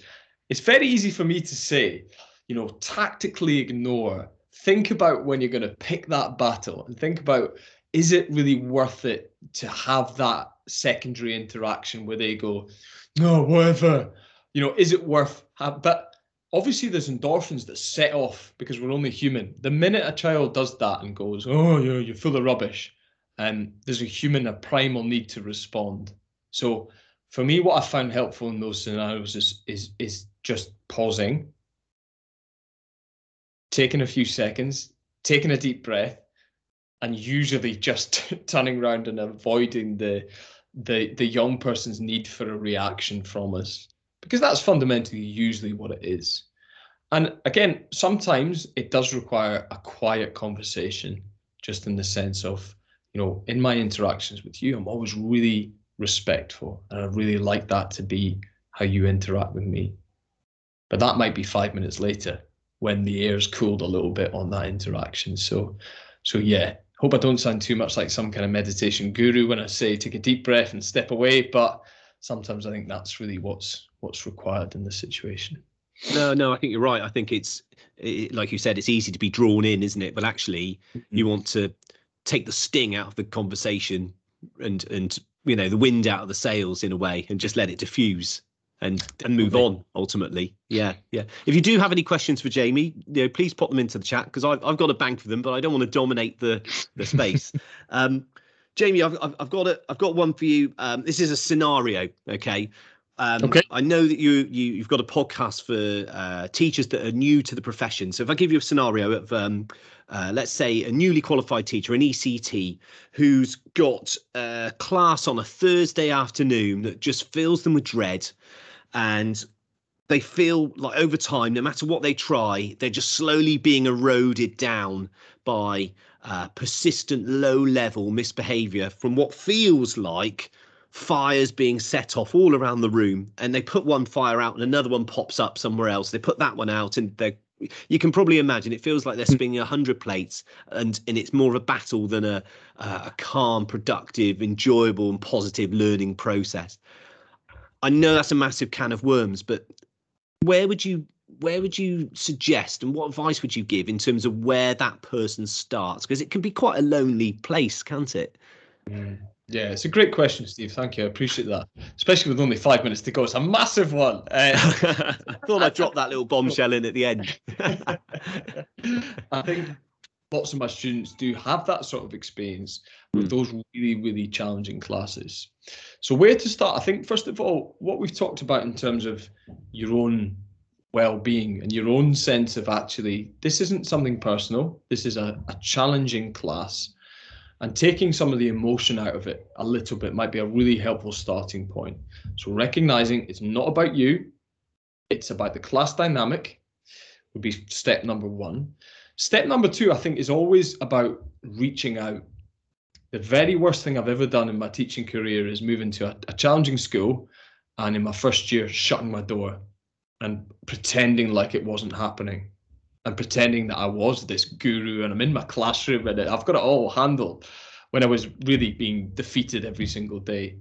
it's very easy for me to say you know tactically ignore think about when you're going to pick that battle and think about is it really worth it to have that secondary interaction where they go no whatever. You know is it worth have, but obviously there's endorphins that set off because we're only human. The minute a child does that and goes, "Oh, you're you're full of rubbish," um, there's a human a primal need to respond. So for me, what I found helpful in those scenarios is is is just pausing, taking a few seconds, taking a deep breath, and usually just turning around and avoiding the the the young person's need for a reaction from us because that's fundamentally usually what it is. And again sometimes it does require a quiet conversation just in the sense of you know in my interactions with you i'm always really respectful and i really like that to be how you interact with me. But that might be five minutes later when the air's cooled a little bit on that interaction. So so yeah hope I don't sound too much like some kind of meditation guru when I say take a deep breath and step away, but sometimes I think that's really what's what's required in this situation. No, no, I think you're right. I think it's it, like you said, it's easy to be drawn in, isn't it? But actually, mm-hmm. you want to take the sting out of the conversation and and you know the wind out of the sails in a way, and just let it diffuse and and move on ultimately. Yeah, yeah. If you do have any questions for Jamie, you know, please pop them into the chat because I've I've got a bank for them, but I don't want to dominate the the space. um, Jamie, I've, I've got a I've got one for you. Um, this is a scenario, okay? Um, okay. I know that you you you've got a podcast for uh, teachers that are new to the profession. So if I give you a scenario of um, uh, let's say a newly qualified teacher, an ECT, who's got a class on a Thursday afternoon that just fills them with dread, and they feel like over time, no matter what they try, they're just slowly being eroded down by uh, persistent low level misbehavior from what feels like fires being set off all around the room. And they put one fire out and another one pops up somewhere else. They put that one out and they're you can probably imagine it feels like they're hmm. spinning a hundred plates and and it's more of a battle than a a calm productive enjoyable and positive learning process I know that's a massive can of worms, but where would you where would you suggest and what advice would you give in terms of where that person starts? Because it can be quite a lonely place, can't it? Mm. Yeah, it's a great question, Steve. Thank you. I appreciate that, especially with only five minutes to go. It's a massive one. Uh, I thought I'd drop that little bombshell in at the end. I think lots of my students do have that sort of experience with mm. those really, really challenging classes. So, where to start? I think, first of all, what we've talked about in terms of your own well being and your own sense of actually, this isn't something personal, this is a, a challenging class. And taking some of the emotion out of it a little bit might be a really helpful starting point. So, recognizing it's not about you, it's about the class dynamic would be step number one. Step number two, I think, is always about reaching out. The very worst thing I've ever done in my teaching career is moving to a, a challenging school and in my first year shutting my door and pretending like it wasn't happening and pretending that I was this guru and I'm in my classroom and I've got it all handled when I was really being defeated every single day.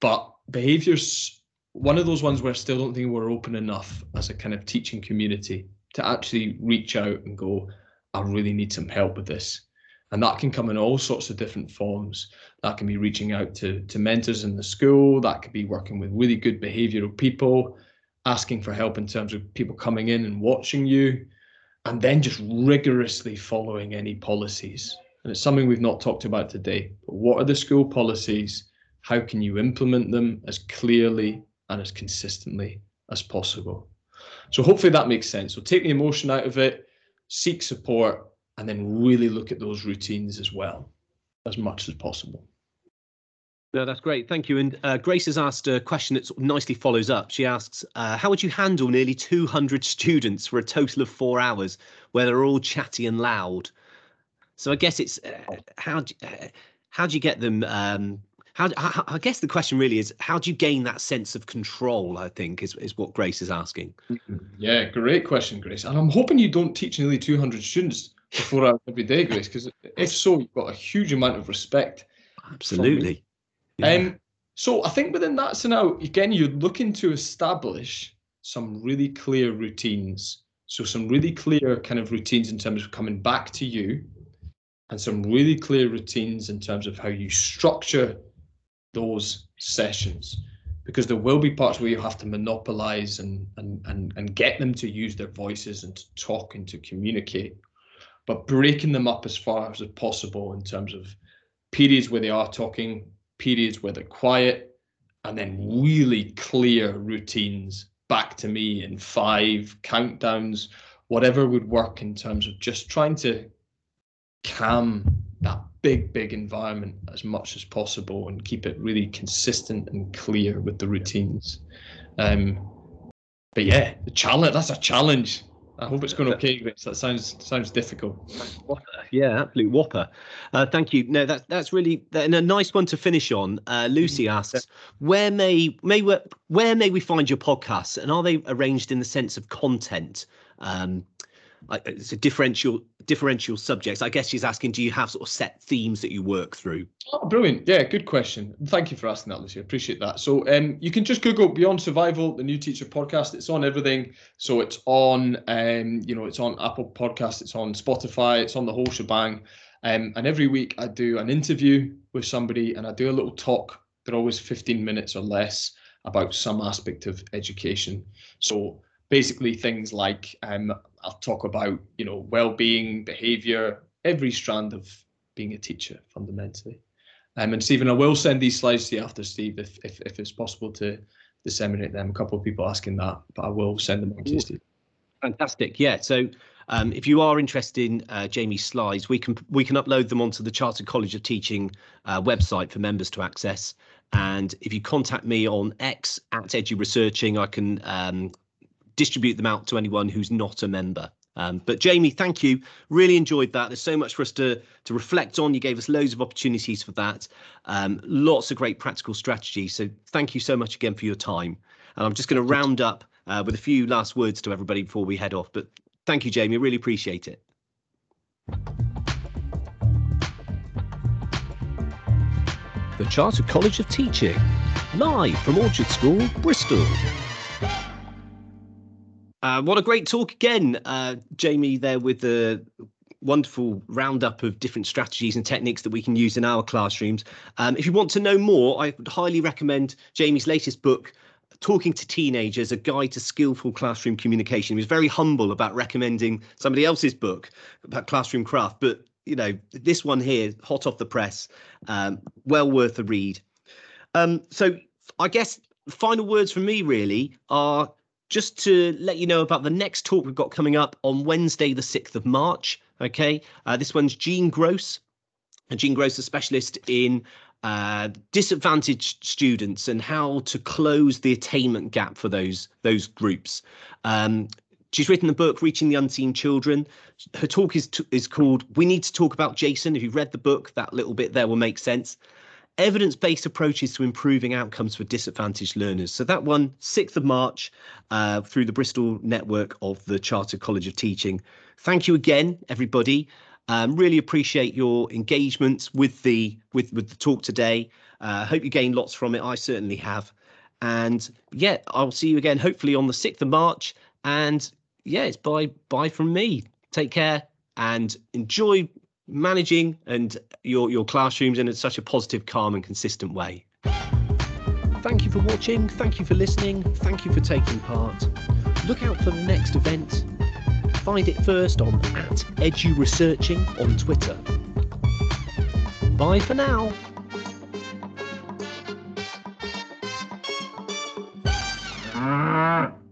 But behaviors, one of those ones where I still don't think we're open enough as a kind of teaching community to actually reach out and go, I really need some help with this. And that can come in all sorts of different forms. That can be reaching out to, to mentors in the school, that could be working with really good behavioral people, asking for help in terms of people coming in and watching you, and then just rigorously following any policies. And it's something we've not talked about today. But what are the school policies? How can you implement them as clearly and as consistently as possible? So hopefully that makes sense. So take the emotion out of it, seek support, and then really look at those routines as well, as much as possible. No, that's great. Thank you. And uh, Grace has asked a question that nicely follows up. She asks, uh, how would you handle nearly 200 students for a total of four hours where they're all chatty and loud? So I guess it's uh, how, do, uh, how do you get them um, how, how, I guess the question really is how do you gain that sense of control? I think is is what Grace is asking. Mm-hmm. Yeah, great question, Grace. And I'm hoping you don't teach nearly 200 students before hours every day, Grace, because if so, you've got a huge amount of respect. Absolutely. Yeah. Um, so I think within that scenario, again, you're looking to establish some really clear routines. So some really clear kind of routines in terms of coming back to you, and some really clear routines in terms of how you structure those sessions because there will be parts where you have to monopolize and, and, and, and get them to use their voices and to talk and to communicate, but breaking them up as far as possible in terms of periods where they are talking, periods where they're quiet, and then really clear routines back to me in five countdowns, whatever would work in terms of just trying to calm that big, big environment as much as possible and keep it really consistent and clear with the routines. Um, but yeah, the challenge that's a challenge. I hope it's going okay, Rich. That sounds sounds difficult. Yeah, absolute whopper. Uh, thank you. No, that's that's really and a nice one to finish on. Uh, Lucy mm-hmm. asks, where may may where, where may we find your podcasts, and are they arranged in the sense of content? Um, it's a differential differential subjects. I guess she's asking, do you have sort of set themes that you work through? Oh, brilliant! Yeah, good question. Thank you for asking that, Lucy. I appreciate that. So, um, you can just Google Beyond Survival, the new teacher podcast. It's on everything. So it's on, um, you know, it's on Apple Podcasts, it's on Spotify, it's on the whole shebang. Um, and every week I do an interview with somebody, and I do a little talk. They're always 15 minutes or less about some aspect of education. So basically things like um, I'll talk about you know well-being, behaviour, every strand of being a teacher fundamentally. Um, and Stephen, I will send these slides to you after Steve, if if, if it's possible to disseminate them. A couple of people asking that, but I will send them on to you, Steve. Fantastic. Yeah. So um, if you are interested in uh, Jamie's slides, we can we can upload them onto the Chartered College of Teaching uh, website for members to access. And if you contact me on X at EduResearching, I can um, distribute them out to anyone who's not a member. Um, but Jamie, thank you. Really enjoyed that. There's so much for us to to reflect on. You gave us loads of opportunities for that. Um, lots of great practical strategies. So thank you so much again for your time. And I'm just going to round up uh, with a few last words to everybody before we head off. But thank you, Jamie. Really appreciate it. The Chartered College of Teaching, live from Orchard School, Bristol. Uh, what a great talk again, uh, Jamie, there with the wonderful roundup of different strategies and techniques that we can use in our classrooms. Um, if you want to know more, I would highly recommend Jamie's latest book, Talking to Teenagers, A Guide to Skillful Classroom Communication. He was very humble about recommending somebody else's book about classroom craft, but you know, this one here, hot off the press, um, well worth a read. Um, so I guess final words from me really are just to let you know about the next talk we've got coming up on Wednesday, the 6th of March. Okay, uh, this one's Jean Gross. And Jean Gross, a specialist in uh, disadvantaged students and how to close the attainment gap for those those groups. Um, she's written the book Reaching the Unseen Children. Her talk is is called We Need to Talk About Jason. If you've read the book, that little bit there will make sense evidence-based approaches to improving outcomes for disadvantaged learners. So that one, 6th of March, uh, through the Bristol network of the Chartered College of Teaching. Thank you again, everybody. Um, really appreciate your engagement with the with with the talk today. I uh, hope you gained lots from it. I certainly have. And yeah, I'll see you again hopefully on the 6th of March. And yeah, it's bye bye from me. Take care and enjoy managing and your, your classrooms in such a positive, calm and consistent way. Thank you for watching, thank you for listening, thank you for taking part. Look out for the next event. Find it first on at EduResearching on Twitter. Bye for now. Ah.